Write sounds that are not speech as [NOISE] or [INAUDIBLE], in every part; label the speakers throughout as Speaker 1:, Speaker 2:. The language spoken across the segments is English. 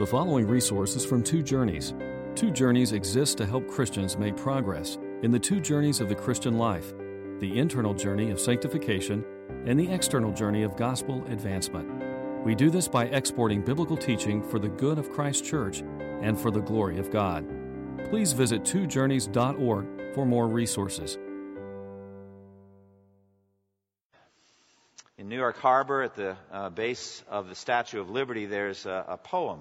Speaker 1: The following resources from Two Journeys. Two Journeys exists to help Christians make progress in the two journeys of the Christian life the internal journey of sanctification and the external journey of gospel advancement. We do this by exporting biblical teaching for the good of Christ's church and for the glory of God. Please visit twojourneys.org for more resources.
Speaker 2: In New York Harbor, at the uh, base of the Statue of Liberty, there's a, a poem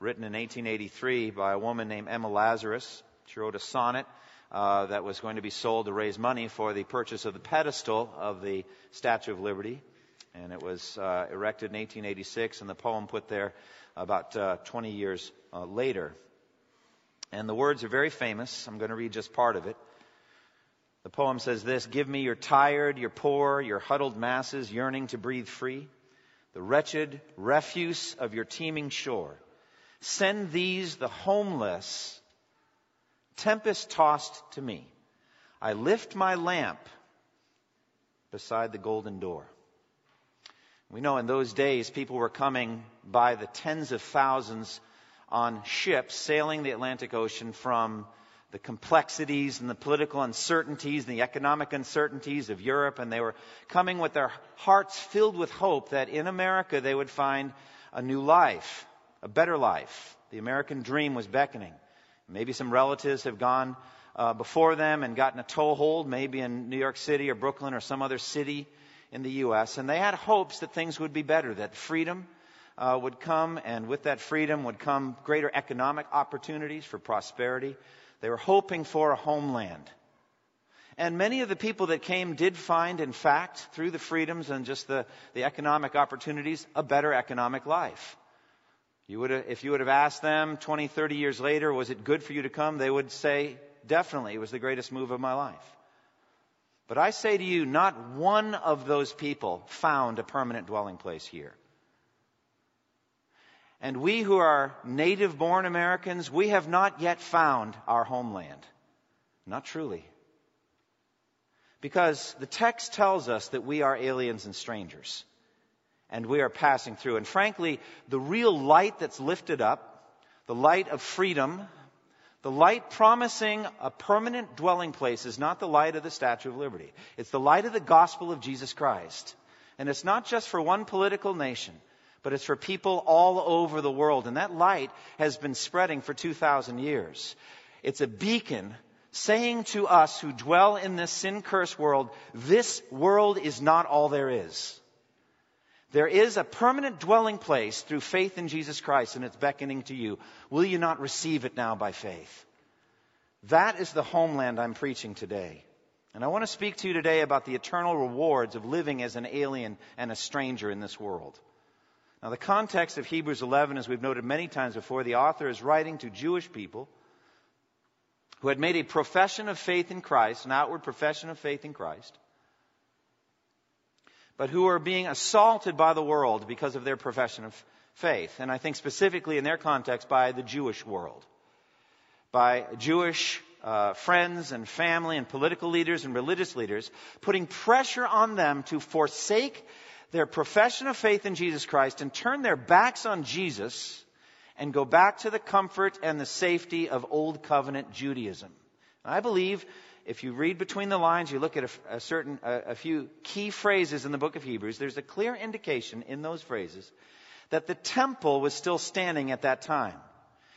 Speaker 2: written in 1883 by a woman named Emma Lazarus. She wrote a sonnet uh, that was going to be sold to raise money for the purchase of the pedestal of the Statue of Liberty. And it was uh, erected in 1886, and the poem put there about uh, 20 years uh, later. And the words are very famous. I'm going to read just part of it. The poem says this Give me your tired, your poor, your huddled masses yearning to breathe free, the wretched refuse of your teeming shore. Send these, the homeless, tempest tossed to me. I lift my lamp beside the golden door. We know in those days people were coming by the tens of thousands on ships sailing the Atlantic Ocean from the complexities and the political uncertainties and the economic uncertainties of Europe, and they were coming with their hearts filled with hope that in America they would find a new life a better life. The American dream was beckoning. Maybe some relatives have gone uh, before them and gotten a toehold, maybe in New York City or Brooklyn or some other city in the U.S., and they had hopes that things would be better, that freedom uh, would come, and with that freedom would come greater economic opportunities for prosperity. They were hoping for a homeland. And many of the people that came did find, in fact, through the freedoms and just the, the economic opportunities, a better economic life. You would have, if you would have asked them 20, 30 years later, was it good for you to come? They would say, definitely, it was the greatest move of my life. But I say to you, not one of those people found a permanent dwelling place here. And we who are native born Americans, we have not yet found our homeland. Not truly. Because the text tells us that we are aliens and strangers and we are passing through. And frankly, the real light that's lifted up, the light of freedom, the light promising a permanent dwelling place is not the light of the Statue of Liberty. It's the light of the gospel of Jesus Christ. And it's not just for one political nation, but it's for people all over the world. And that light has been spreading for 2,000 years. It's a beacon saying to us who dwell in this sin cursed world, this world is not all there is. There is a permanent dwelling place through faith in Jesus Christ, and it's beckoning to you. Will you not receive it now by faith? That is the homeland I'm preaching today. And I want to speak to you today about the eternal rewards of living as an alien and a stranger in this world. Now, the context of Hebrews 11, as we've noted many times before, the author is writing to Jewish people who had made a profession of faith in Christ, an outward profession of faith in Christ but who are being assaulted by the world because of their profession of faith. And I think specifically in their context by the Jewish world, by Jewish uh, friends and family and political leaders and religious leaders, putting pressure on them to forsake their profession of faith in Jesus Christ and turn their backs on Jesus and go back to the comfort and the safety of old covenant Judaism. I believe if you read between the lines, you look at a, a certain, a, a few key phrases in the book of Hebrews, there's a clear indication in those phrases that the temple was still standing at that time.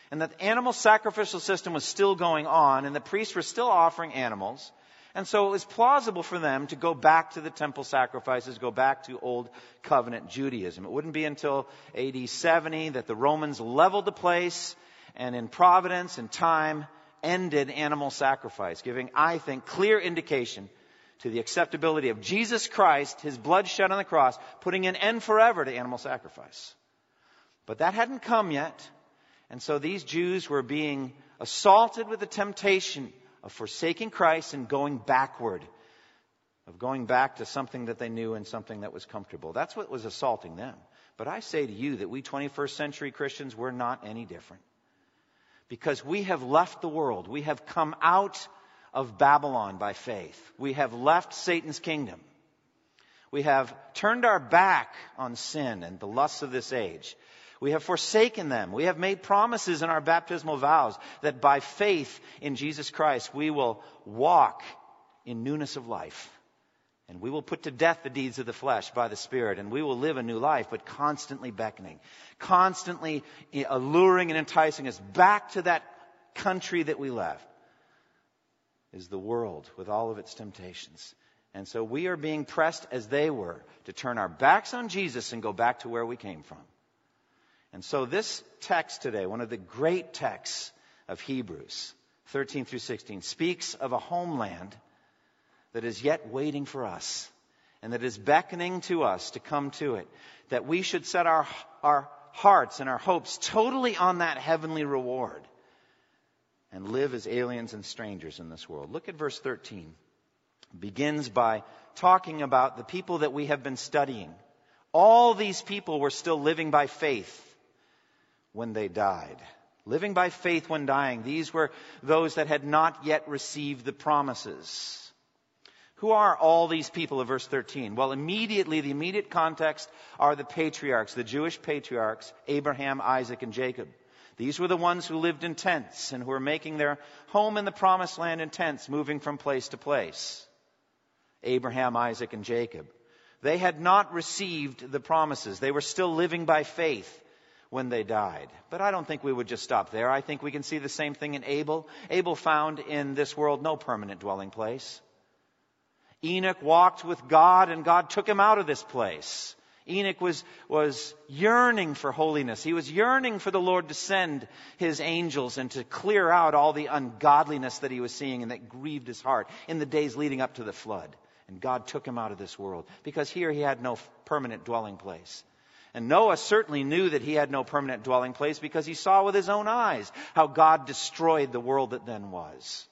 Speaker 2: And that the animal sacrificial system was still going on, and the priests were still offering animals. And so it was plausible for them to go back to the temple sacrifices, go back to Old Covenant Judaism. It wouldn't be until AD 70 that the Romans leveled the place, and in providence and time, ended animal sacrifice, giving, I think, clear indication to the acceptability of Jesus Christ, his blood shed on the cross, putting an end forever to animal sacrifice. But that hadn't come yet. And so these Jews were being assaulted with the temptation of forsaking Christ and going backward, of going back to something that they knew and something that was comfortable. That's what was assaulting them. But I say to you that we 21st century Christians, we're not any different because we have left the world. We have come out of Babylon by faith. We have left Satan's kingdom. We have turned our back on sin and the lusts of this age. We have forsaken them. We have made promises in our baptismal vows that by faith in Jesus Christ we will walk in newness of life. And we will put to death the deeds of the flesh by the Spirit, and we will live a new life, but constantly beckoning, constantly eh, alluring and enticing us back to that country that we left, is the world with all of its temptations. And so we are being pressed as they were to turn our backs on Jesus and go back to where we came from. And so this text today, one of the great texts of Hebrews, 13 through 16, speaks of a homeland that is yet waiting for us and that is beckoning to us to come to it. That we should set our, our hearts and our hopes totally on that heavenly reward and live as aliens and strangers in this world. Look at verse 13. It begins by talking about the people that we have been studying. All these people were still living by faith when they died. Living by faith when dying. These were those that had not yet received the promises. Who are all these people of verse 13? Well, immediately, the immediate context are the patriarchs, the Jewish patriarchs, Abraham, Isaac, and Jacob. These were the ones who lived in tents and who were making their home in the promised land in tents, moving from place to place. Abraham, Isaac, and Jacob. They had not received the promises. They were still living by faith when they died. But I don't think we would just stop there. I think we can see the same thing in Abel. Abel found in this world no permanent dwelling place. Enoch walked with God and God took him out of this place. Enoch was, was yearning for holiness. He was yearning for the Lord to send his angels and to clear out all the ungodliness that he was seeing and that grieved his heart in the days leading up to the flood. And God took him out of this world because here he had no permanent dwelling place. And Noah certainly knew that he had no permanent dwelling place because he saw with his own eyes how God destroyed the world that then was.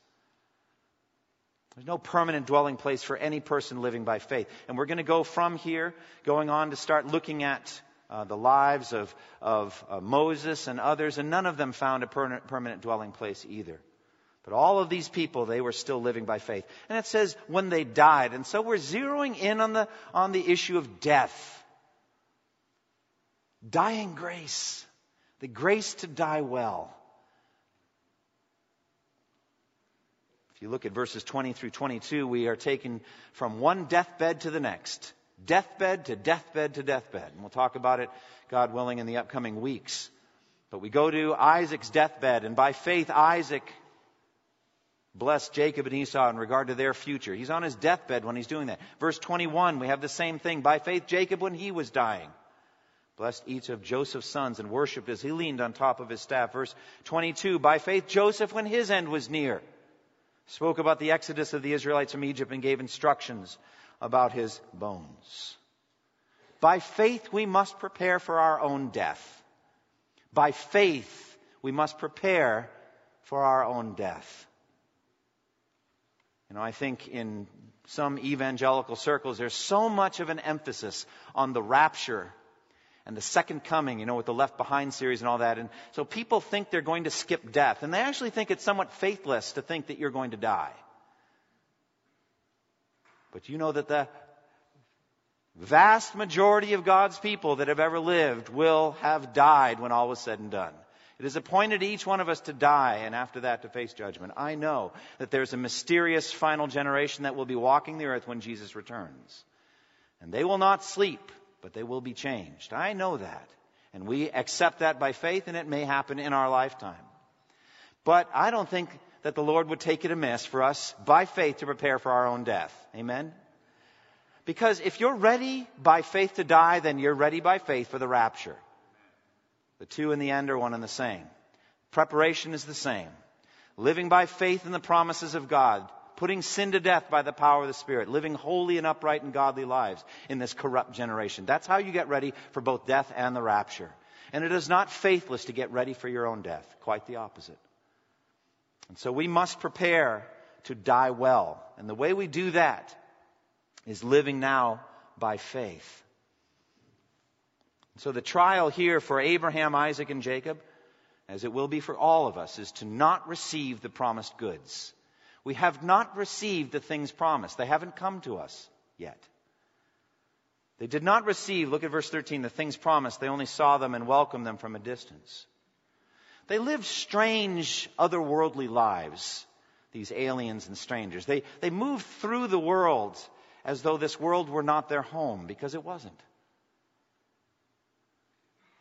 Speaker 2: There's no permanent dwelling place for any person living by faith. And we're going to go from here, going on to start looking at uh, the lives of, of uh, Moses and others, and none of them found a permanent, permanent dwelling place either. But all of these people, they were still living by faith. And it says when they died. And so we're zeroing in on the, on the issue of death. Dying grace. The grace to die well. If you look at verses 20 through 22, we are taken from one deathbed to the next. Deathbed to deathbed to deathbed. And we'll talk about it, God willing, in the upcoming weeks. But we go to Isaac's deathbed, and by faith, Isaac blessed Jacob and Esau in regard to their future. He's on his deathbed when he's doing that. Verse 21, we have the same thing. By faith, Jacob, when he was dying, blessed each of Joseph's sons and worshiped as he leaned on top of his staff. Verse 22, by faith Joseph, when his end was near, spoke about the exodus of the Israelites from Egypt and gave instructions about his bones. By faith we must prepare for our own death. By faith we must prepare for our own death. You know, I think in some evangelical circles, there's so much of an emphasis on the rapture and the second coming, you know, with the Left Behind series and all that. And so people think they're going to skip death. And they actually think it's somewhat faithless to think that you're going to die. But you know that the vast majority of God's people that have ever lived will have died when all was said and done. It is appointed to each one of us to die and after that to face judgment. I know that there's a mysterious final generation that will be walking the earth when Jesus returns. And they will not sleep but they will be changed. I know that. And we accept that by faith, and it may happen in our lifetime. But I don't think that the Lord would take it amiss for us by faith to prepare for our own death. Amen? Because if you're ready by faith to die, then you're ready by faith for the rapture. The two in the end are one and the same. Preparation is the same. Living by faith in the promises of God putting sin to death by the power of the Spirit, living holy and upright and godly lives in this corrupt generation. That's how you get ready for both death and the rapture. And it is not faithless to get ready for your own death, quite the opposite. And so we must prepare to die well. And the way we do that is living now by faith. So the trial here for Abraham, Isaac, and Jacob, as it will be for all of us, is to not receive the promised goods. We have not received the things promised. They haven't come to us yet. They did not receive, look at verse 13, the things promised. They only saw them and welcomed them from a distance. They lived strange, otherworldly lives, these aliens and strangers. They, they moved through the world as though this world were not their home, because it wasn't.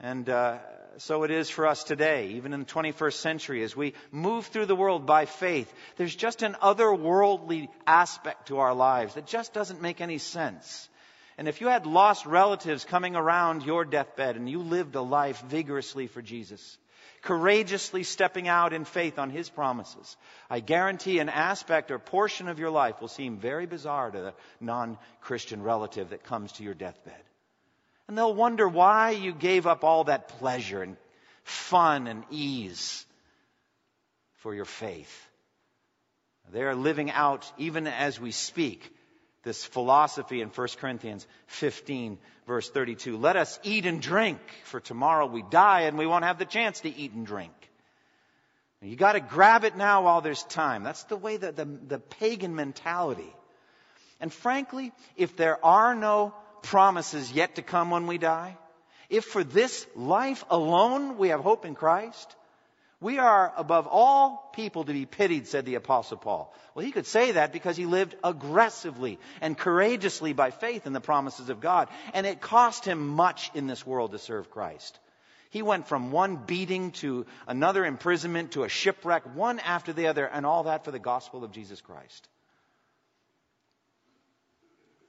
Speaker 2: And uh, so it is for us today, even in the 21st century, as we move through the world by faith. There's just an otherworldly aspect to our lives that just doesn't make any sense. And if you had lost relatives coming around your deathbed and you lived a life vigorously for Jesus, courageously stepping out in faith on His promises, I guarantee an aspect or portion of your life will seem very bizarre to the non Christian relative that comes to your deathbed. And they'll wonder why you gave up all that pleasure and fun and ease for your faith. They are living out, even as we speak, this philosophy in 1 Corinthians 15, verse 32. Let us eat and drink, for tomorrow we die and we won't have the chance to eat and drink. You got to grab it now while there's time. That's the way that the, the pagan mentality. And frankly, if there are no promises yet to come when we die, if for this life alone we have hope in Christ, we are above all people to be pitied, said the Apostle Paul. Well, he could say that because he lived aggressively and courageously by faith in the promises of God. And it cost him much in this world to serve Christ. He went from one beating to another imprisonment to a shipwreck, one after the other, and all that for the gospel of Jesus Christ.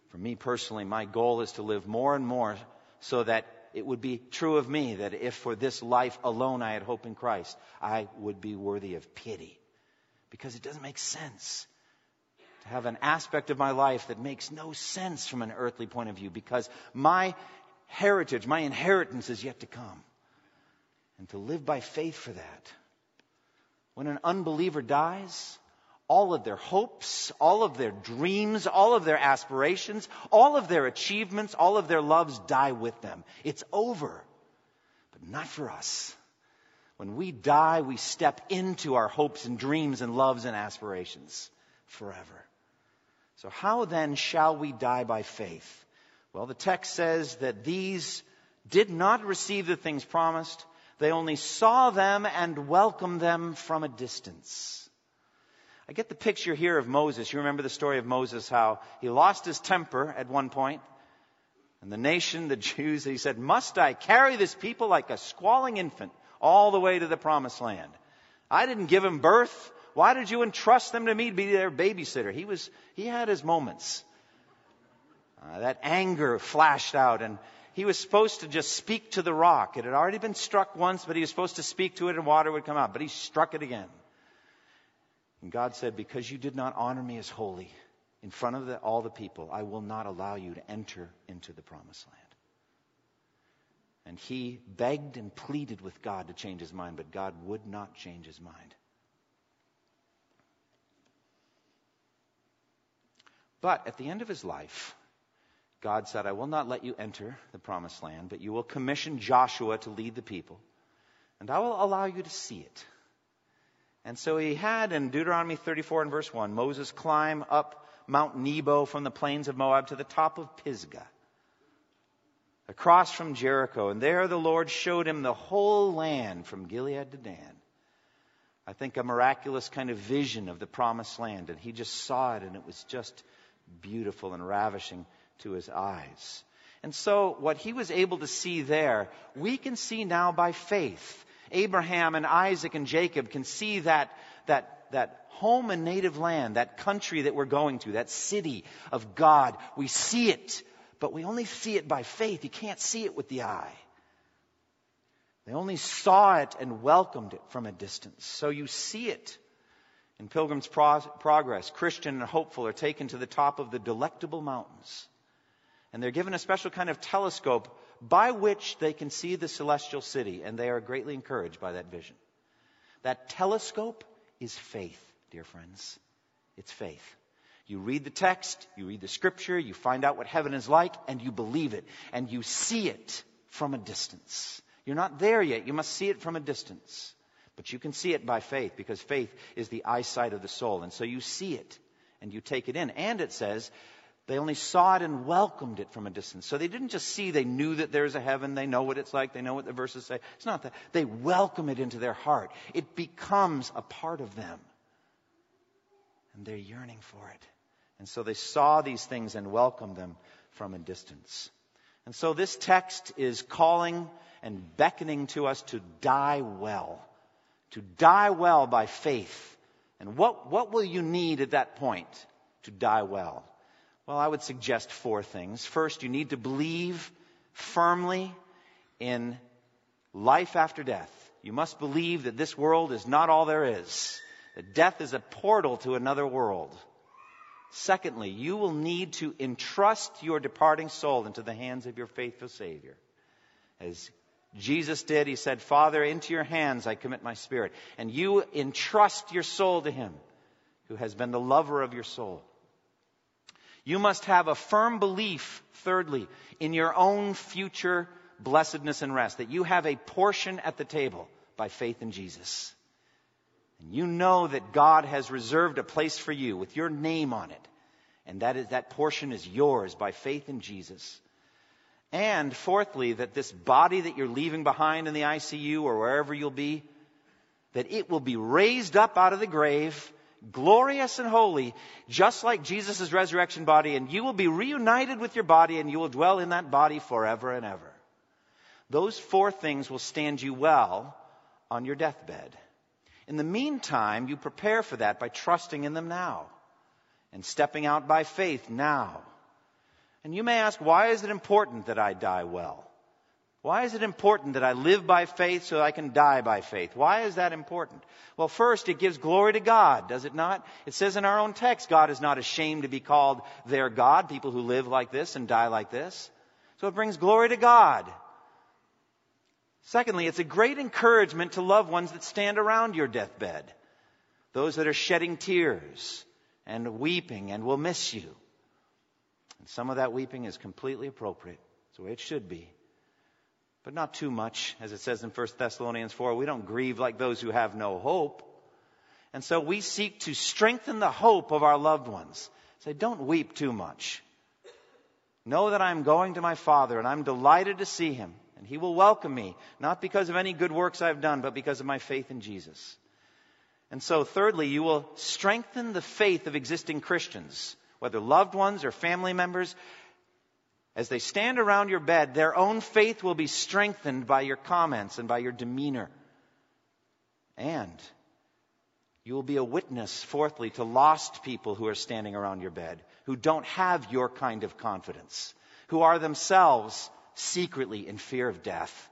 Speaker 2: For me personally, my goal is to live more and more so that it would be true of me that if for this life alone I had hope in Christ, I would be worthy of pity. Because it doesn't make sense to have an aspect of my life that makes no sense from an earthly point of view because my heritage, my inheritance is yet to come. And to live by faith for that. When an unbeliever dies, all of their hopes, all of their dreams, all of their aspirations, all of their achievements, all of their loves die with them. It's over. But not for us. When we die, we step into our hopes and dreams and loves and aspirations forever. So how then shall we die by faith? Well, the text says that these did not receive the things promised. They only saw them and welcomed them from a distance. I get the picture here of Moses. You remember the story of Moses, how he lost his temper at one point, And the nation, the [LAUGHS] Jews, he said, Must I carry this people like a squalling infant all the way to the promised land? I didn't give them birth. Why did you entrust them to me to be their babysitter? He was, he had his moments. Uh, that anger flashed out and he was supposed to just speak to the rock. It had already been struck once, but he was supposed to speak to it and water would come out. But he struck it again. And God said, Because you did not honor me as holy in front of the, all the people, I will not allow you to enter into the promised land. And he begged and pleaded with God to change his mind, but God would not change his mind. But at the end of his life, God said, I will not let you enter the promised land, but you will commission Joshua to lead the people, and I will allow you to see it. And so he had in Deuteronomy 34 and verse 1, Moses climb up Mount Nebo from the plains of Moab to the top of Pisgah, across from Jericho. And there the Lord showed him the whole land from Gilead to Dan. I think a miraculous kind of vision of the promised land. And he just saw it and it was just beautiful and ravishing to his eyes. And so what he was able to see there, we can see now by faith. Abraham and Isaac and Jacob can see that, that, that home and native land, that country that we're going to, that city of God. We see it, but we only see it by faith. You can't see it with the eye. They only saw it and welcomed it from a distance. So you see it. In Pilgrim's Progress, Christian and hopeful are taken to the top of the delectable mountains. And they're given a special kind of telescope by which they can see the celestial city, and they are greatly encouraged by that vision. That telescope is faith, dear friends. It's faith. You read the text, you read the scripture, you find out what heaven is like, and you believe it, and you see it from a distance. You're not there yet, you must see it from a distance. But you can see it by faith, because faith is the eyesight of the soul. And so you see it, and you take it in. And it says, They only saw it and welcomed it from a distance. So they didn't just see, they knew that there's a heaven, they know what it's like, they know what the verses say. It's not that. They welcome it into their heart. It becomes a part of them. And they're yearning for it. And so they saw these things and welcomed them from a distance. And so this text is calling and beckoning to us to die well. To die well by faith. And what, what will you need at that point to die well? Well, I would suggest four things. First, you need to believe firmly in life after death. You must believe that this world is not all there is, that death is a portal to another world. Secondly, you will need to entrust your departing soul into the hands of your faithful Savior. As Jesus did, he said, Father, into your hands I commit my spirit. And you entrust your soul to him, who has been the lover of your soul. You must have a firm belief, thirdly, in your own future blessedness and rest, that you have a portion at the table by faith in Jesus. And you know that God has reserved a place for you with your name on it. And that, is, that portion is yours by faith in Jesus. And fourthly, that this body that you're leaving behind in the ICU or wherever you'll be, that it will be raised up out of the grave glorious and holy, just like Jesus' resurrection body, and you will be reunited with your body and you will dwell in that body forever and ever. Those four things will stand you well on your deathbed. In the meantime, you prepare for that by trusting in them now and stepping out by faith now. And you may ask, why is it important that I die well? Why is it important that I live by faith so I can die by faith? Why is that important? Well, first, it gives glory to God, does it not? It says in our own text, God is not ashamed to be called their God, people who live like this and die like this. So it brings glory to God. Secondly, it's a great encouragement to loved ones that stand around your deathbed. Those that are shedding tears and weeping and will miss you. And some of that weeping is completely appropriate. It's the way it should be but not too much. As it says in 1 Thessalonians 4, we don't grieve like those who have no hope. And so we seek to strengthen the hope of our loved ones. Say, don't weep too much. Know that I'm going to my Father and I'm delighted to see him. And he will welcome me, not because of any good works I've done, but because of my faith in Jesus. And so, thirdly, you will strengthen the faith of existing Christians, whether loved ones or family members, as they stand around your bed, their own faith will be strengthened by your comments and by your demeanor. And you will be a witness, fourthly, to lost people who are standing around your bed, who don't have your kind of confidence, who are themselves secretly in fear of death.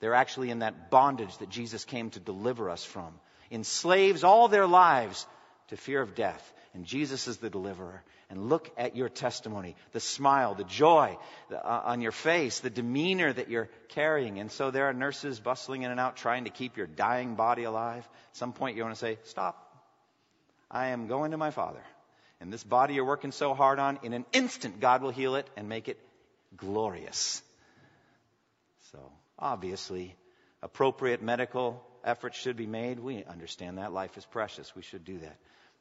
Speaker 2: They're actually in that bondage that Jesus came to deliver us from, enslaves all their lives to fear of death. And Jesus is the deliverer and look at your testimony, the smile, the joy uh, on your face, the demeanor that you're carrying. And so there are nurses bustling in and out trying to keep your dying body alive. At some point you want to say, stop. I am going to my Father. And this body you're working so hard on, in an instant, God will heal it and make it glorious. So, obviously, appropriate medical efforts should be made. We understand that. Life is precious. We should do that.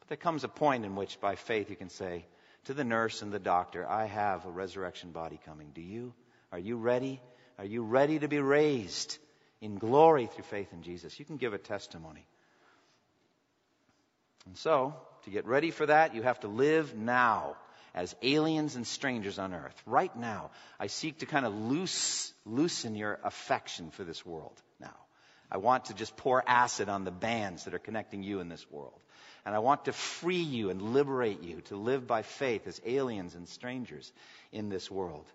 Speaker 2: There comes a point in which, by faith, you can say, to the nurse and the doctor, I have a resurrection body coming. Do you? Are you ready? Are you ready to be raised in glory through faith in Jesus? You can give a testimony. And so, to get ready for that, you have to live now as aliens and strangers on earth. Right now, I seek to kind of loose, loosen your affection for this world now. I want to just pour acid on the bands that are connecting you in this world. And I want to free you and liberate you to live by faith as aliens and strangers in this world.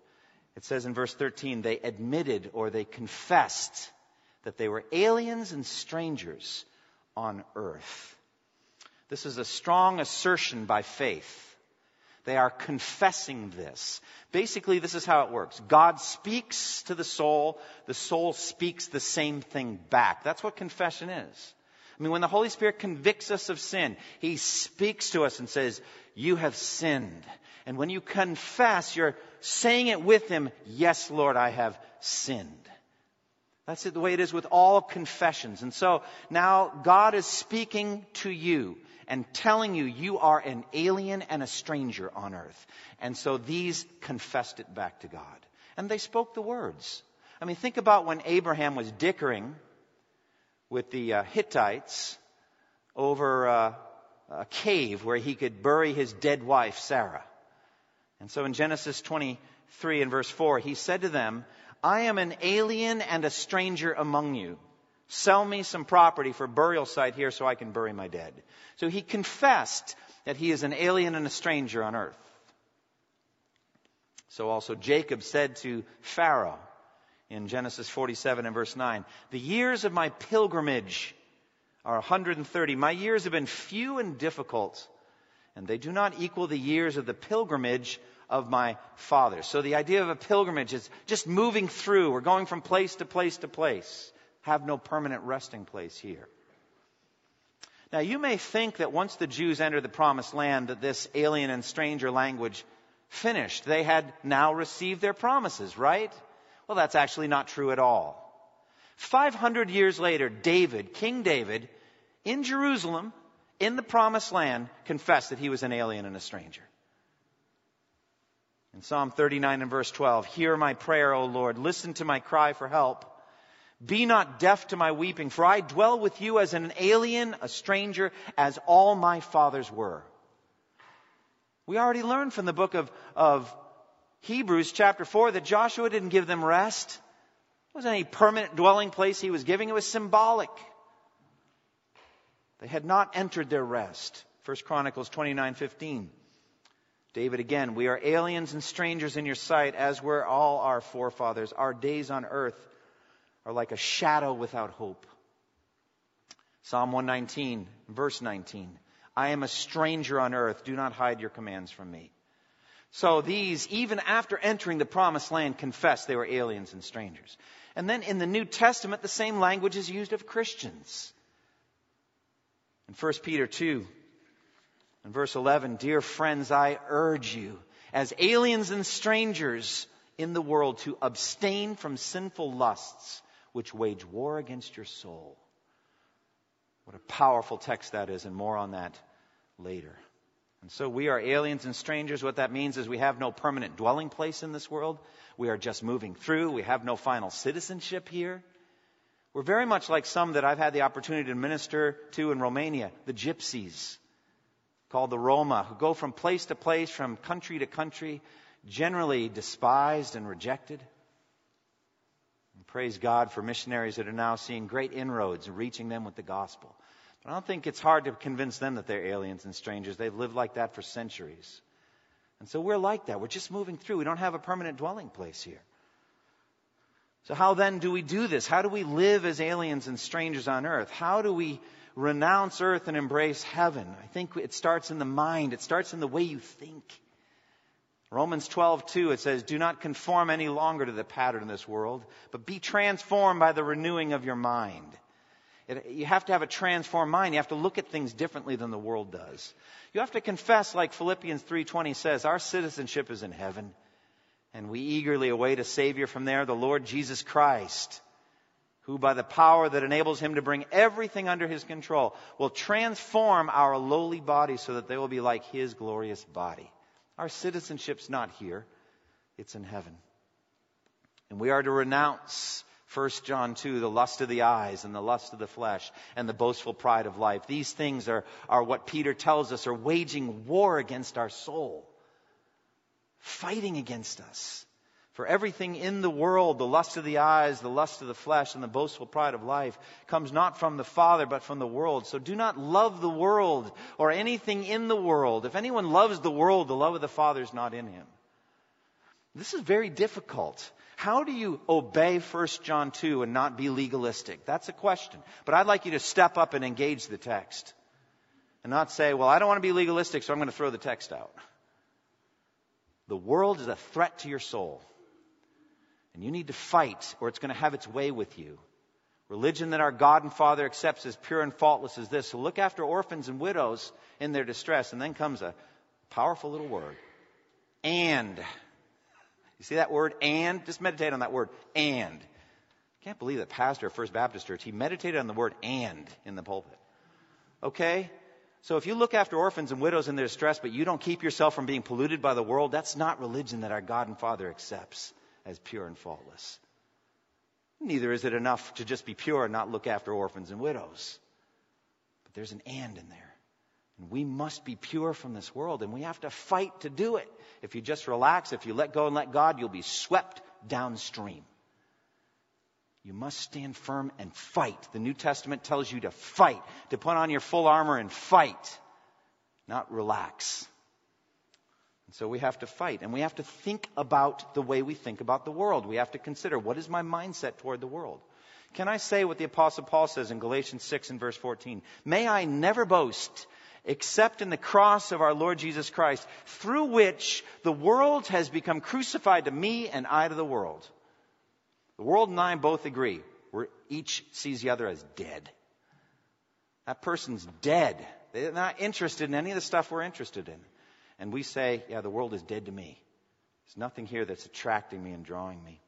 Speaker 2: It says in verse 13, they admitted or they confessed that they were aliens and strangers on earth. This is a strong assertion by faith. They are confessing this. Basically, this is how it works. God speaks to the soul. The soul speaks the same thing back. That's what confession is. I mean, when the Holy Spirit convicts us of sin, He speaks to us and says, You have sinned. And when you confess, you're saying it with Him, Yes, Lord, I have sinned. That's the way it is with all confessions. And so now God is speaking to you and telling you you are an alien and a stranger on earth. And so these confessed it back to God. And they spoke the words. I mean, think about when Abraham was dickering with the uh, Hittites over uh, a cave where he could bury his dead wife, Sarah. And so in Genesis 23 and verse 4, he said to them, I am an alien and a stranger among you. Sell me some property for burial site here so I can bury my dead. So he confessed that he is an alien and a stranger on earth. So also Jacob said to Pharaoh in Genesis 47 and verse 9, The years of my pilgrimage are 130. My years have been few and difficult, and they do not equal the years of the pilgrimage of my father. So the idea of a pilgrimage is just moving through. We're going from place to place to place. Have no permanent resting place here. Now you may think that once the Jews entered the promised land that this alien and stranger language finished. They had now received their promises, right? Well, that's actually not true at all. 500 years later, David, King David, in Jerusalem, in the promised land, confessed that he was an alien and a stranger. In Psalm 39 and verse 12, Hear my prayer, O Lord. Listen to my cry for help. Be not deaf to my weeping, for I dwell with you as an alien, a stranger, as all my fathers were. We already learned from the book of, of Hebrews, chapter 4, that Joshua didn't give them rest. It wasn't any permanent dwelling place he was giving, it was symbolic. They had not entered their rest. 1 Chronicles 29:15. David again, we are aliens and strangers in your sight, as were all our forefathers. Our days on earth are like a shadow without hope. Psalm 119, verse 19. I am a stranger on earth. Do not hide your commands from me. So these, even after entering the promised land, confessed they were aliens and strangers. And then in the New Testament, the same language is used of Christians. In 1 Peter 2, in verse 11, Dear friends, I urge you, as aliens and strangers in the world, to abstain from sinful lusts which wage war against your soul. What a powerful text that is, and more on that later. And so we are aliens and strangers. What that means is we have no permanent dwelling place in this world. We are just moving through. We have no final citizenship here. We're very much like some that I've had the opportunity to minister to in Romania, the gypsies called the Roma, who go from place to place, from country to country, generally despised and rejected. And praise God for missionaries that are now seeing great inroads and reaching them with the gospel. But I don't think it's hard to convince them that they're aliens and strangers. They've lived like that for centuries. And so we're like that. We're just moving through. We don't have a permanent dwelling place here. So how then do we do this? How do we live as aliens and strangers on earth? How do we renounce earth and embrace heaven. I think it starts in the mind. It starts in the way you think. Romans 12:2 it says, "Do not conform any longer to the pattern of this world, but be transformed by the renewing of your mind." It, you have to have a transformed mind. You have to look at things differently than the world does. You have to confess, like Philippians 3:20 says, our citizenship is in heaven, and we eagerly await a Savior from there, the Lord Jesus Christ who by the power that enables him to bring everything under his control will transform our lowly bodies so that they will be like his glorious body. Our citizenship's not here, it's in heaven. And we are to renounce 1 John 2, the lust of the eyes and the lust of the flesh and the boastful pride of life. These things are, are what Peter tells us are waging war against our soul, fighting against us. For everything in the world, the lust of the eyes, the lust of the flesh, and the boastful pride of life, comes not from the Father, but from the world. So do not love the world or anything in the world. If anyone loves the world, the love of the Father is not in him. This is very difficult. How do you obey 1 John 2 and not be legalistic? That's a question. But I'd like you to step up and engage the text. And not say, well, I don't want to be legalistic, so I'm going to throw the text out. The world is a threat to your soul. And you need to fight, or it's going to have its way with you. Religion that our God and Father accepts as pure and faultless as this. So look after orphans and widows in their distress. And then comes a powerful little word. And. You see that word? And? Just meditate on that word. And. I can't believe that pastor of First Baptist Church, he meditated on the word and in the pulpit. Okay? So if you look after orphans and widows in their distress, but you don't keep yourself from being polluted by the world, that's not religion that our God and Father accepts as pure and faultless. Neither is it enough to just be pure and not look after orphans and widows. But there's an and in there. And we must be pure from this world, and we have to fight to do it. If you just relax, if you let go and let God, you'll be swept downstream. You must stand firm and fight. The New Testament tells you to fight, to put on your full armor and fight, not relax. And so we have to fight, and we have to think about the way we think about the world. We have to consider what is my mindset toward the world. Can I say what the Apostle Paul says in Galatians 6 and verse 14? May I never boast except in the cross of our Lord Jesus Christ, through which the world has become crucified to me and I to the world. The world and I both agree. We're, each sees the other as dead. That person's dead. They're not interested in any of the stuff we're interested in. And we say, yeah, the world is dead to me. There's nothing here that's attracting me and drawing me.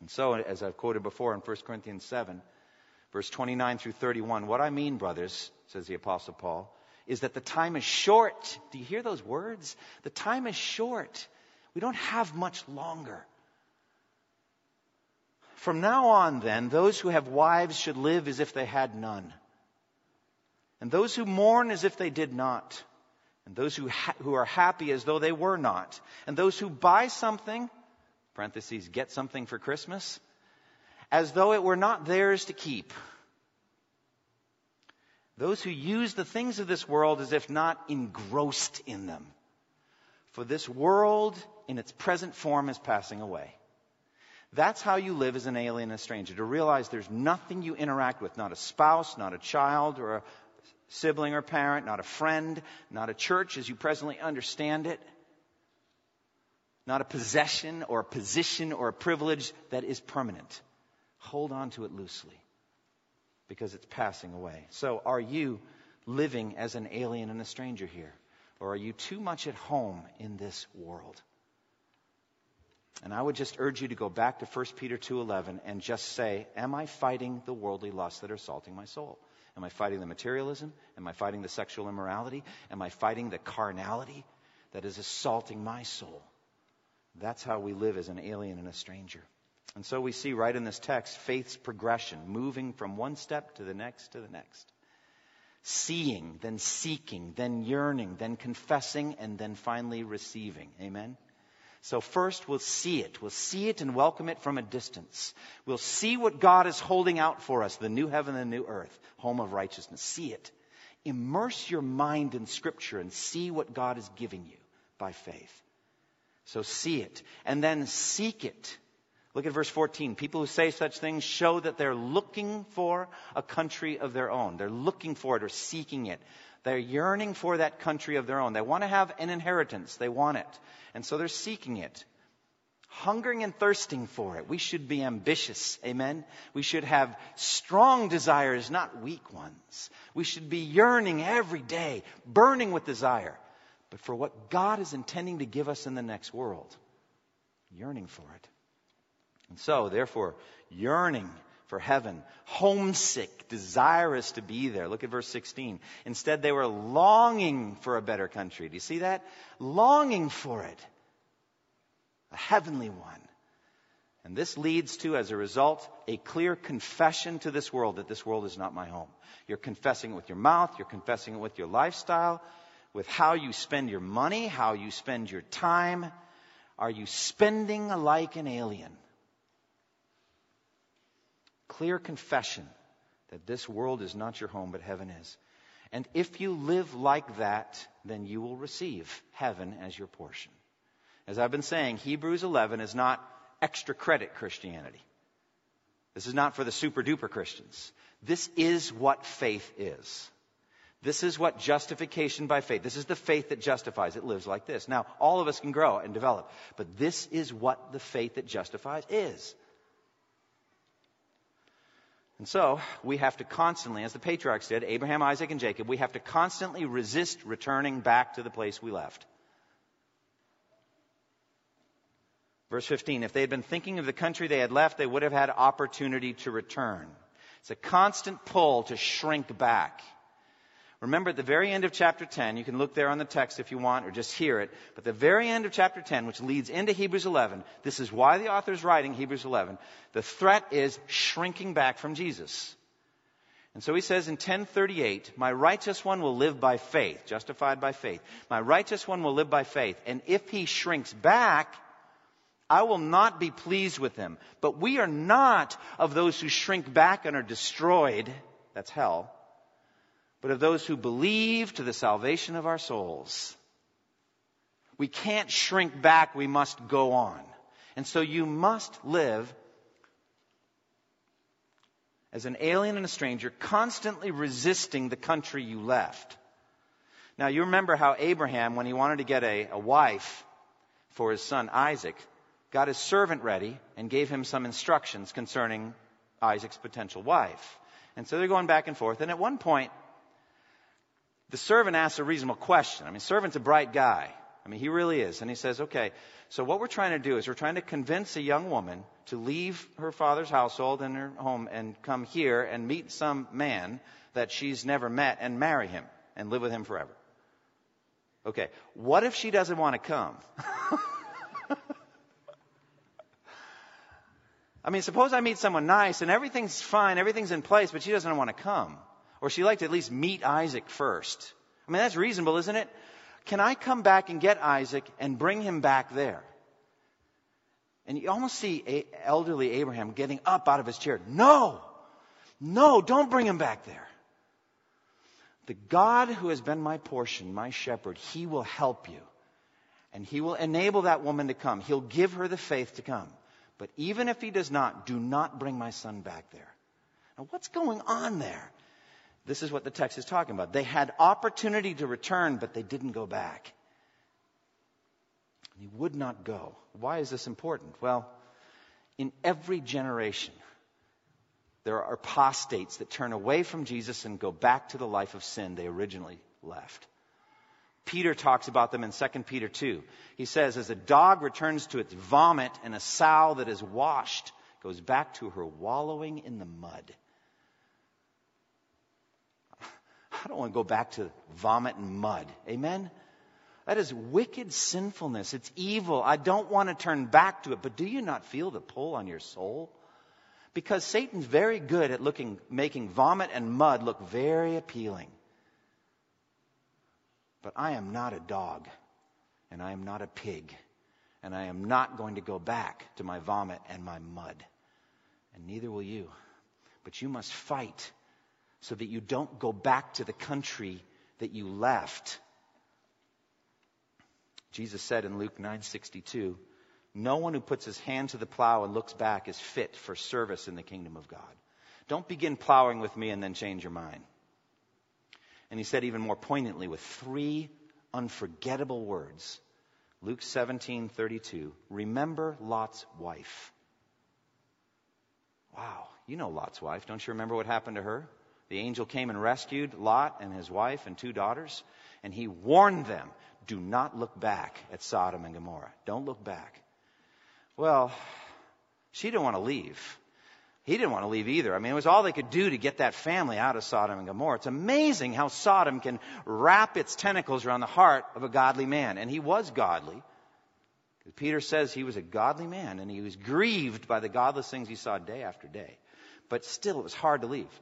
Speaker 2: And so, as I've quoted before in 1 Corinthians 7, verse 29 through 31, what I mean, brothers, says the Apostle Paul, is that the time is short. Do you hear those words? The time is short. We don't have much longer. From now on, then, those who have wives should live as if they had none. And those who mourn as if they did not. And those who, ha- who are happy as though they were not. And those who buy something, parentheses, get something for Christmas, as though it were not theirs to keep. Those who use the things of this world as if not engrossed in them. For this world in its present form is passing away. That's how you live as an alien and a stranger, to realize there's nothing you interact with, not a spouse, not a child or a sibling or parent, not a friend, not a church as you presently understand it, not a possession or a position or a privilege that is permanent. Hold on to it loosely because it's passing away. So, are you living as an alien and a stranger here? Or are you too much at home in this world? And I would just urge you to go back to 1 Peter 2:11 and just say, am I fighting the worldly lusts that are assaulting my soul? Am I fighting the materialism? Am I fighting the sexual immorality? Am I fighting the carnality that is assaulting my soul? That's how we live as an alien and a stranger. And so we see right in this text faith's progression, moving from one step to the next to the next. Seeing, then seeking, then yearning, then confessing, and then finally receiving. Amen? So first we'll see it. We'll see it and welcome it from a distance. We'll see what God is holding out for us, the new heaven and the new earth, home of righteousness. See it. Immerse your mind in scripture and see what God is giving you by faith. So see it and then seek it. Look at verse 14. People who say such things show that they're looking for a country of their own. They're looking for it or seeking it. They're yearning for that country of their own. They want to have an inheritance. They want it. And so they're seeking it. Hungering and thirsting for it. We should be ambitious. Amen. We should have strong desires, not weak ones. We should be yearning every day, burning with desire. But for what God is intending to give us in the next world, yearning for it. And so, therefore, yearning for heaven, homesick, desirous to be there. Look at verse 16. Instead, they were longing for a better country. Do you see that? Longing for it. A heavenly one. And this leads to, as a result, a clear confession to this world that this world is not my home. You're confessing it with your mouth, you're confessing it with your lifestyle, with how you spend your money, how you spend your time. Are you spending like an alien? Clear confession that this world is not your home, but heaven is. And if you live like that, then you will receive heaven as your portion. As I've been saying, Hebrews 11 is not extra credit Christianity. This is not for the super duper Christians. This is what faith is. This is what justification by faith. This is the faith that justifies. It lives like this. Now, all of us can grow and develop, but this is what the faith that justifies is. And so we have to constantly, as the patriarchs did, Abraham, Isaac, and Jacob, we have to constantly resist returning back to the place we left. Verse 15, if they had been thinking of the country they had left, they would have had opportunity to return. It's a constant pull to shrink back. Remember at the very end of chapter 10, you can look there on the text if you want or just hear it, but the very end of chapter 10, which leads into Hebrews 11, this is why the author is writing Hebrews 11. The threat is shrinking back from Jesus. And so he says in 1038, my righteous one will live by faith, justified by faith. My righteous one will live by faith. And if he shrinks back, I will not be pleased with him. But we are not of those who shrink back and are destroyed. That's hell. But of those who believe to the salvation of our souls. We can't shrink back. We must go on. And so you must live as an alien and a stranger, constantly resisting the country you left. Now, you remember how Abraham, when he wanted to get a, a wife for his son Isaac, got his servant ready and gave him some instructions concerning Isaac's potential wife. And so they're going back and forth. And at one point, the servant asks a reasonable question. I mean, servant's a bright guy. I mean, he really is. And he says, okay, so what we're trying to do is we're trying to convince a young woman to leave her father's household and her home and come here and meet some man that she's never met and marry him and live with him forever. Okay, what if she doesn't want to come? [LAUGHS] I mean, suppose I meet someone nice and everything's fine, everything's in place, but she doesn't want to come. Or she liked to at least meet Isaac first. I mean, that's reasonable, isn't it? Can I come back and get Isaac and bring him back there? And you almost see elderly Abraham getting up out of his chair. No! No, don't bring him back there. The God who has been my portion, my shepherd, he will help you. And he will enable that woman to come. He'll give her the faith to come. But even if he does not, do not bring my son back there. Now, what's going on there? This is what the text is talking about. They had opportunity to return, but they didn't go back. He would not go. Why is this important? Well, in every generation, there are apostates that turn away from Jesus and go back to the life of sin they originally left. Peter talks about them in 2 Peter 2. He says, As a dog returns to its vomit and a sow that is washed goes back to her wallowing in the mud. I don't want to go back to vomit and mud. Amen? That is wicked sinfulness. It's evil. I don't want to turn back to it. But do you not feel the pull on your soul? Because Satan's very good at looking, making vomit and mud look very appealing. But I am not a dog, and I am not a pig, and I am not going to go back to my vomit and my mud. And neither will you. But you must fight so that you don't go back to the country that you left. Jesus said in Luke 9:62, "No one who puts his hand to the plow and looks back is fit for service in the kingdom of God." Don't begin plowing with me and then change your mind. And he said even more poignantly with three unforgettable words. Luke 17:32, "Remember Lot's wife." Wow, you know Lot's wife. Don't you remember what happened to her? The angel came and rescued Lot and his wife and two daughters, and he warned them, do not look back at Sodom and Gomorrah. Don't look back. Well, she didn't want to leave. He didn't want to leave either. I mean, it was all they could do to get that family out of Sodom and Gomorrah. It's amazing how Sodom can wrap its tentacles around the heart of a godly man. And he was godly. Peter says he was a godly man and he was grieved by the godless things he saw day after day. But still, it was hard to leave.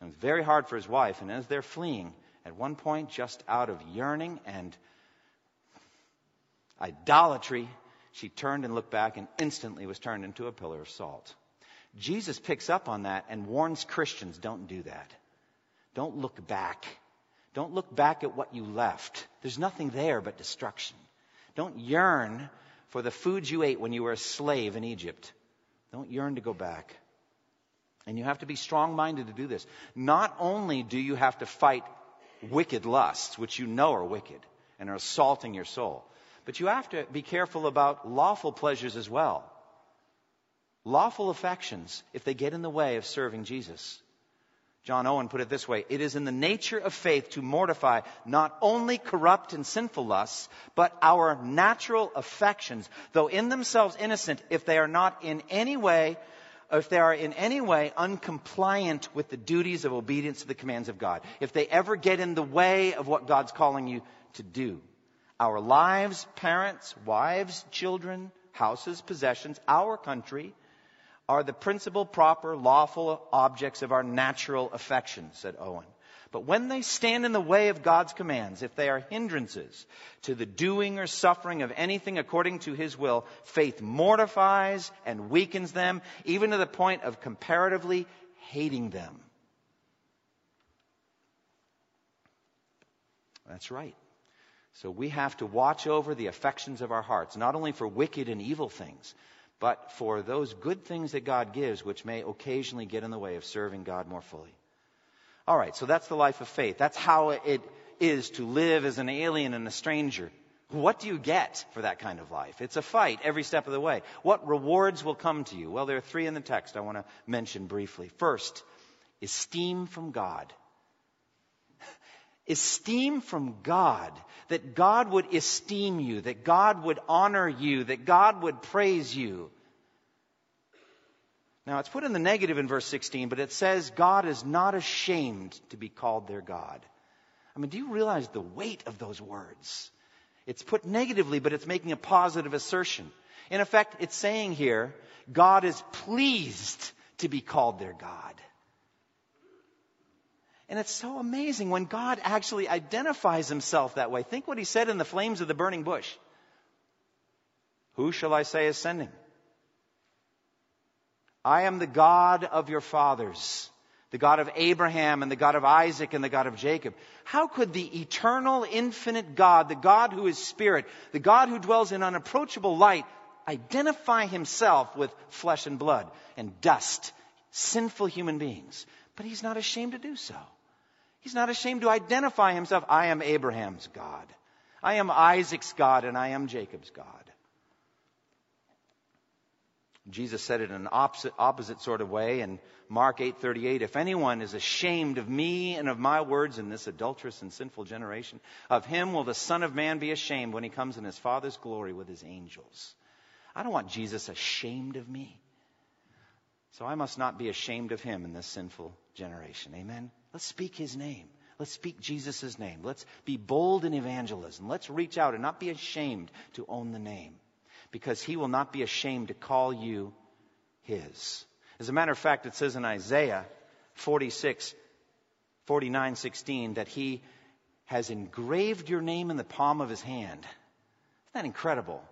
Speaker 2: It was very hard for his wife. And as they're fleeing, at one point, just out of yearning and idolatry, she turned and looked back and instantly was turned into a pillar of salt. Jesus picks up on that and warns Christians don't do that. Don't look back. Don't look back at what you left. There's nothing there but destruction. Don't yearn for the foods you ate when you were a slave in Egypt. Don't yearn to go back. And you have to be strong minded to do this. Not only do you have to fight wicked lusts, which you know are wicked and are assaulting your soul, but you have to be careful about lawful pleasures as well lawful affections if they get in the way of serving Jesus. John Owen put it this way It is in the nature of faith to mortify not only corrupt and sinful lusts, but our natural affections, though in themselves innocent, if they are not in any way if they are in any way uncompliant with the duties of obedience to the commands of God, if they ever get in the way of what God's calling you to do, our lives, parents, wives, children, houses, possessions, our country are the principal, proper, lawful objects of our natural affection, said Owen. But when they stand in the way of God's commands, if they are hindrances to the doing or suffering of anything according to His will, faith mortifies and weakens them, even to the point of comparatively hating them. That's right. So we have to watch over the affections of our hearts, not only for wicked and evil things, but for those good things that God gives, which may occasionally get in the way of serving God more fully. All right, so that's the life of faith. That's how it is to live as an alien and a stranger. What do you get for that kind of life? It's a fight every step of the way. What rewards will come to you? Well, there are three in the text I want to mention briefly. First, esteem from God. esteem from God. That God would esteem you, that God would honor you, that God would praise you. Now, it's put in the negative in verse 16, but it says God is not ashamed to be called their God. I mean, do you realize the weight of those words? It's put negatively, but it's making a positive assertion. In effect, it's saying here, God is pleased to be called their God. And it's so amazing when God actually identifies himself that way. Think what he said in the flames of the burning bush. Who shall I say is sending? I am the God of your fathers, the God of Abraham and the God of Isaac and the God of Jacob. How could the eternal, infinite God, the God who is spirit, the God who dwells in unapproachable light, identify himself with flesh and blood and dust, sinful human beings? But he's not ashamed to do so. He's not ashamed to identify himself. I am Abraham's God. I am Isaac's God and I am Jacob's God. Jesus said it in an opposite, opposite sort of way in Mark 8:38, if anyone is ashamed of me and of my words in this adulterous and sinful generation, of him will the Son of Man be ashamed when he comes in his Father's glory with his angels. I don't want Jesus ashamed of me. So I must not be ashamed of him in this sinful generation. Amen. Let's speak his name. Let's speak Jesus' name. Let's be bold in evangelism. Let's reach out and not be ashamed to own the name because he will not be ashamed to call you his. As a matter of fact, it says in Isaiah 46, 49, 16 that he has engraved your name in the palm of his hand. Isn't that incredible?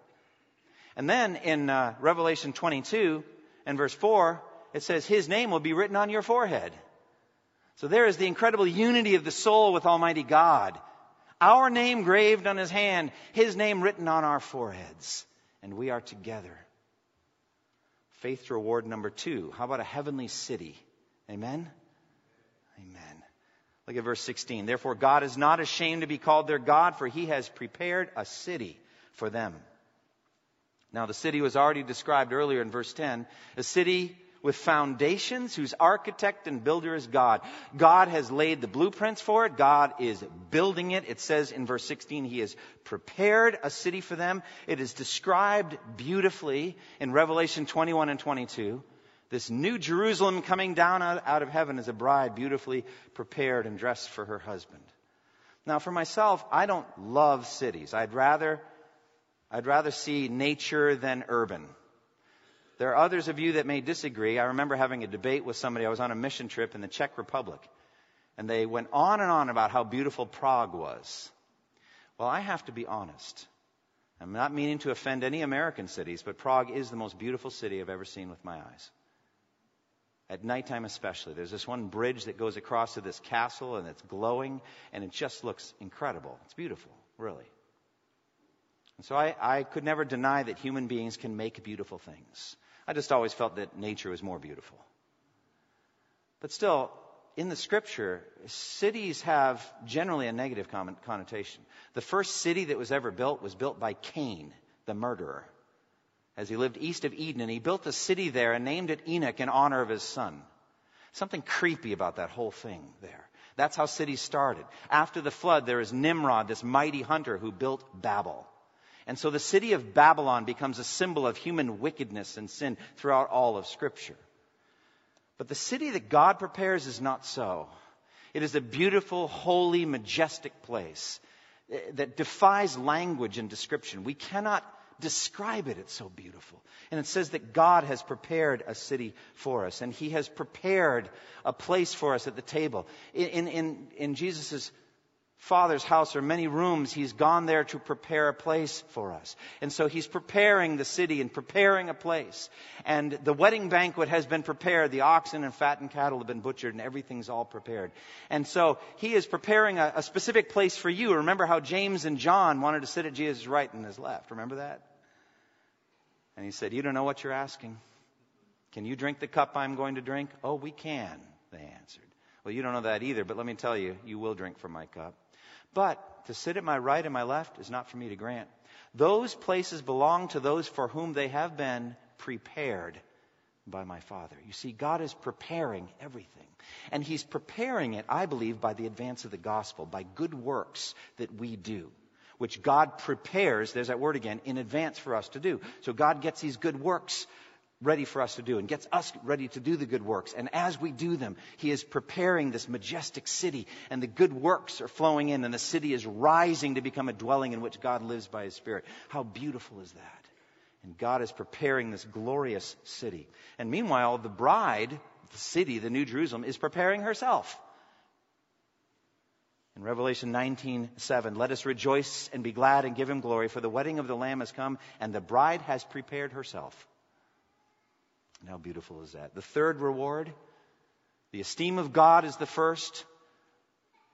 Speaker 2: And then in uh, Revelation 22 and verse 4, it says, His name will be written on your forehead. So there is the incredible unity of the soul with Almighty God. Our name graved on His hand, His name written on our foreheads and we are together. Faith reward number two. How about a heavenly city? Amen? Amen. Look at verse 16. Therefore, God is not ashamed to be called their God, for he has prepared a city for them. Now, the city was already described earlier in verse 10, a city with foundations whose architect and builder is God. God has laid the blueprints for it. God is building it. It says in verse 16, He has prepared a city for them. It is described beautifully in Revelation 21 and 22. This new Jerusalem coming down out of heaven as a bride, beautifully prepared and dressed for her husband. Now, for myself, I don't love cities. I'd rather, I'd rather see nature than urban. There are others of you that may disagree. I remember having a debate with somebody. I was on a mission trip in the Czech Republic. And they went on and on about how beautiful Prague was. Well, I have to be honest. I'm not meaning to offend any American cities, but Prague is the most beautiful city I've ever seen with my eyes. At nighttime, especially. There's this one bridge that goes across to this castle and it's glowing and it just looks incredible. It's beautiful, really. And so I, I could never deny that human beings can make beautiful things. I just always felt that nature was more beautiful. But still, in the scripture, cities have generally a negative connotation. The first city that was ever built was built by Cain, the murderer, as he lived east of Eden, and he built a city there and named it Enoch in honor of his son. Something creepy about that whole thing there. That's how cities started. After the flood, there is Nimrod, this mighty hunter who built Babel. And so the city of Babylon becomes a symbol of human wickedness and sin throughout all of Scripture. But the city that God prepares is not so. It is a beautiful, holy, majestic place eh, that defies language and description. We cannot describe it. It's so beautiful. And it says that God has prepared a city for us, and He has prepared a place for us at the table. In, in, in Jesus' Father's house are many rooms. He's gone there to prepare a place for us. And so he's preparing the city and preparing a place. And the wedding banquet has been prepared. The oxen and fattened cattle have been butchered and everything's all prepared. And so he is preparing a, a specific place for you. Remember how James and John wanted to sit at Jesus' right and his left. Remember that? And he said, You don't know what you're asking. Can you drink the cup I'm going to drink? Oh, we can, they answered. Well, you don't know that either, but let me tell you, you will drink from my cup. But to sit at my right and my left is not for me to grant. Those places belong to those for whom they have been prepared by my Father. You see, God is preparing everything. And He's preparing it, I believe, by the advance of the gospel, by good works that we do, which God prepares, there's that word again, in advance for us to do. So God gets these good works ready for us to do and gets us ready to do the good works. And as we do them, He is preparing this majestic city and the good works are flowing in and the city is rising to become a dwelling in which God lives by His Spirit. How beautiful is that? And God is preparing this glorious city. And meanwhile, the bride, the city, the New Jerusalem, is preparing herself. In Revelation 19:7, let us rejoice and be glad and give him glory, for the wedding of the Lamb has come, and the bride has prepared herself. And how beautiful is that? The third reward, the esteem of God is the first,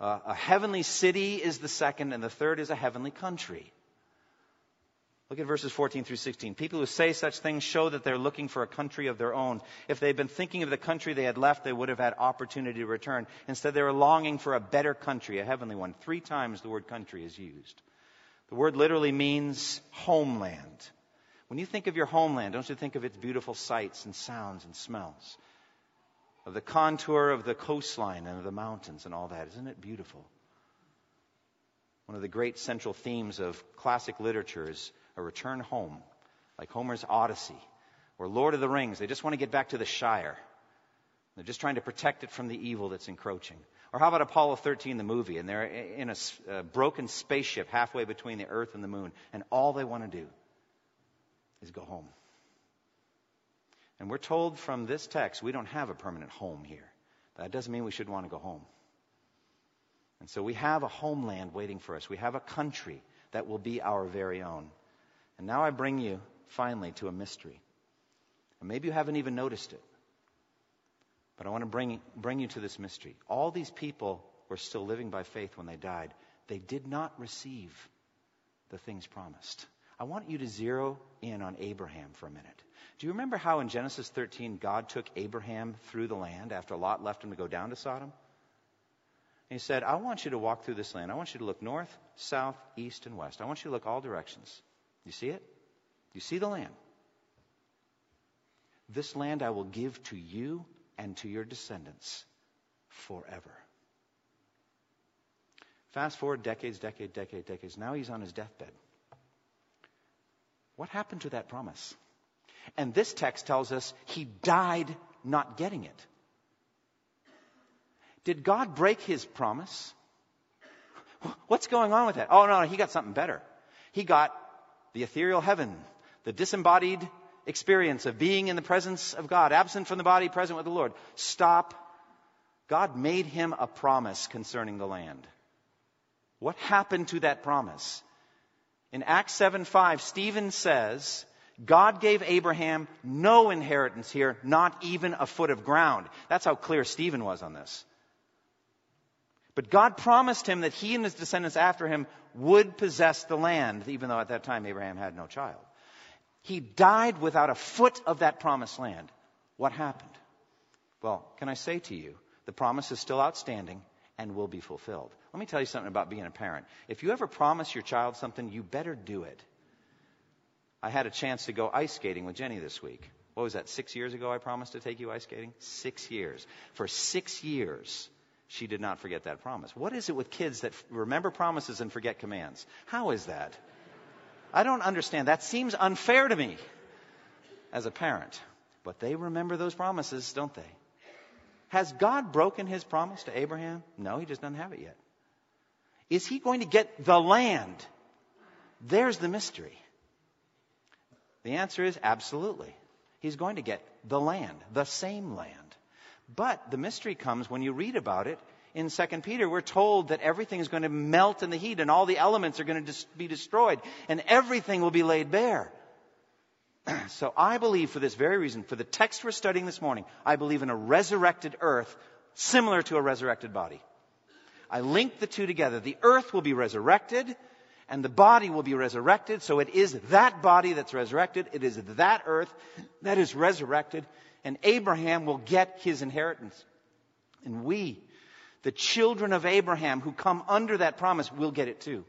Speaker 2: uh, a heavenly city is the second, and the third is a heavenly country. Look at verses 14 through 16. People who say such things show that they're looking for a country of their own. If they'd been thinking of the country they had left, they would have had opportunity to return. Instead, they were longing for a better country, a heavenly one. Three times the word country is used. The word literally means homeland. When you think of your homeland, don't you think of its beautiful sights and sounds and smells? Of the contour of the coastline and of the mountains and all that. Isn't it beautiful? One of the great central themes of classic literature is a return home, like Homer's Odyssey or Lord of the Rings. They just want to get back to the Shire. They're just trying to protect it from the evil that's encroaching. Or how about Apollo 13, the movie, and they're in a, broken spaceship halfway between the Earth and the Moon, and all they want to do is go home. And we're told from this text we don't have a permanent home here. That doesn't mean we should want to go home. And so we have a homeland waiting for us. We have a country that will be our very own. And now I bring you finally to a mystery. And maybe you haven't even noticed it. But I want to bring, bring you to this mystery. All these people were still living by faith when they died. They did not receive the things promised. I want you to zero in on Abraham for a minute. Do you remember how in Genesis 13 God took Abraham through the land after Lot left him to go down to Sodom? And he said, I want you to walk through this land. I want you to look north, south, east, and west. I want you to look all directions. You see it? You see the land? This land I will give to you and to your descendants forever. Fast forward decades, decade, decade, decades. Now he's on his deathbed. What happened to that promise? And this text tells us he died not getting it. Did God break his promise? [LAUGHS] What's going on with that? Oh, no, he got something better. He got the ethereal heaven, the disembodied experience of being in the presence of God, absent from the body, present with the Lord. Stop. God made him a promise concerning the land. What happened to that promise? In Acts 7 5, Stephen says, God gave Abraham no inheritance here, not even a foot of ground. That's how clear Stephen was on this. But God promised him that he and his descendants after him would possess the land, even though at that time Abraham had no child. He died without a foot of that promised land. What happened? Well, can I say to you, the promise is still outstanding and will be fulfilled. Let me tell you something about being a parent. If you ever promise your child something, you better do it. I had a chance to go ice skating with Jenny this week. What was that, six years ago I promised to take you ice skating? Six years. For six years, she did not forget that promise. What is it with kids that remember promises and forget commands? How is that? I don't understand. That seems unfair to me as a parent. But they remember those promises, don't they? Has God broken his promise to Abraham? No, he just doesn't have it yet. Is he going to get the land? There's the mystery. The answer is absolutely. He's going to get the land, the same land. But the mystery comes when you read about it in 2 Peter. We're told that everything is going to melt in the heat and all the elements are going to be destroyed and everything will be laid bare. [CLEARS THROAT] So I believe for this very reason, for the text we're studying this morning, I believe in a resurrected earth similar to a resurrected body. I link the two together. The earth will be resurrected and the body will be resurrected. So it is that body that's resurrected. It is that earth that is resurrected. And Abraham will get his inheritance. And we, the children of Abraham who come under that promise, will get it too.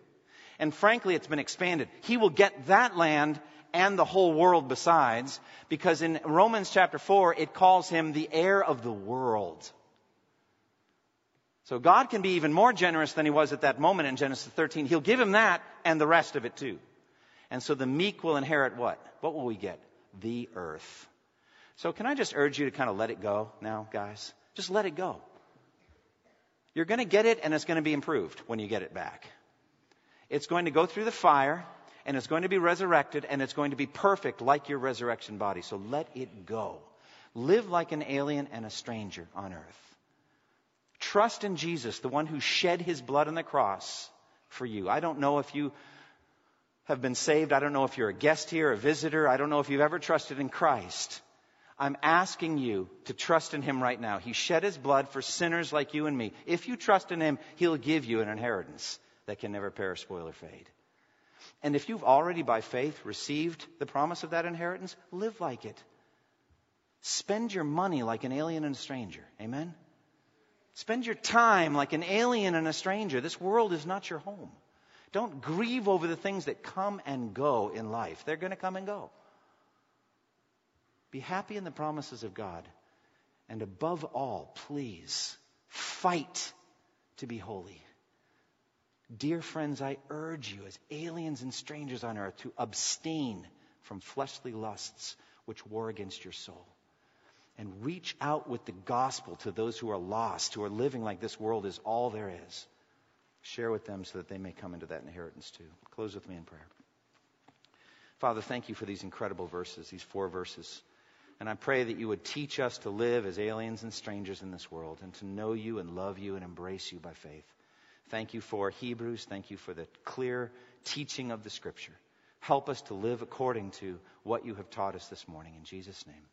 Speaker 2: And frankly, it's been expanded. He will get that land and the whole world besides, because in Romans chapter 4, it calls him the heir of the world. So God can be even more generous than he was at that moment in Genesis 13. He'll give him that and the rest of it too. And so the meek will inherit what? What will we get? The earth. So can I just urge you to kind of let it go now, guys? Just let it go. You're going to get it and it's going to be improved when you get it back. It's going to go through the fire and it's going to be resurrected and it's going to be perfect like your resurrection body. So let it go. Live like an alien and a stranger on earth. Trust in Jesus, the one who shed his blood on the cross for you. I don't know if you have been saved. I don't know if you're a guest here, a visitor. I don't know if you've ever trusted in Christ. I'm asking you to trust in him right now. He shed his blood for sinners like you and me. If you trust in him, he'll give you an inheritance that can never perish, spoil, or fade. And if you've already by faith received the promise of that inheritance, live like it. Spend your money like an alien and a stranger. Amen? Spend your time like an alien and a stranger. This world is not your home. Don't grieve over the things that come and go in life. They're going to come and go. Be happy in the promises of God. And above all, please fight to be holy. Dear friends, I urge you as aliens and strangers on earth to abstain from fleshly lusts which war against your soul and reach out with the gospel to those who are lost, who are living like this world is all there is. Share with them so that they may come into that inheritance too. Close with me in prayer. Father, thank you for these incredible verses, these four verses. And I pray that you would teach us to live as aliens and strangers in this world and to know you and love you and embrace you by faith. Thank you for Hebrews. Thank you for the clear teaching of the scripture. Help us to live according to what you have taught us this morning. In Jesus' name.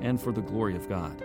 Speaker 1: and for the glory of God.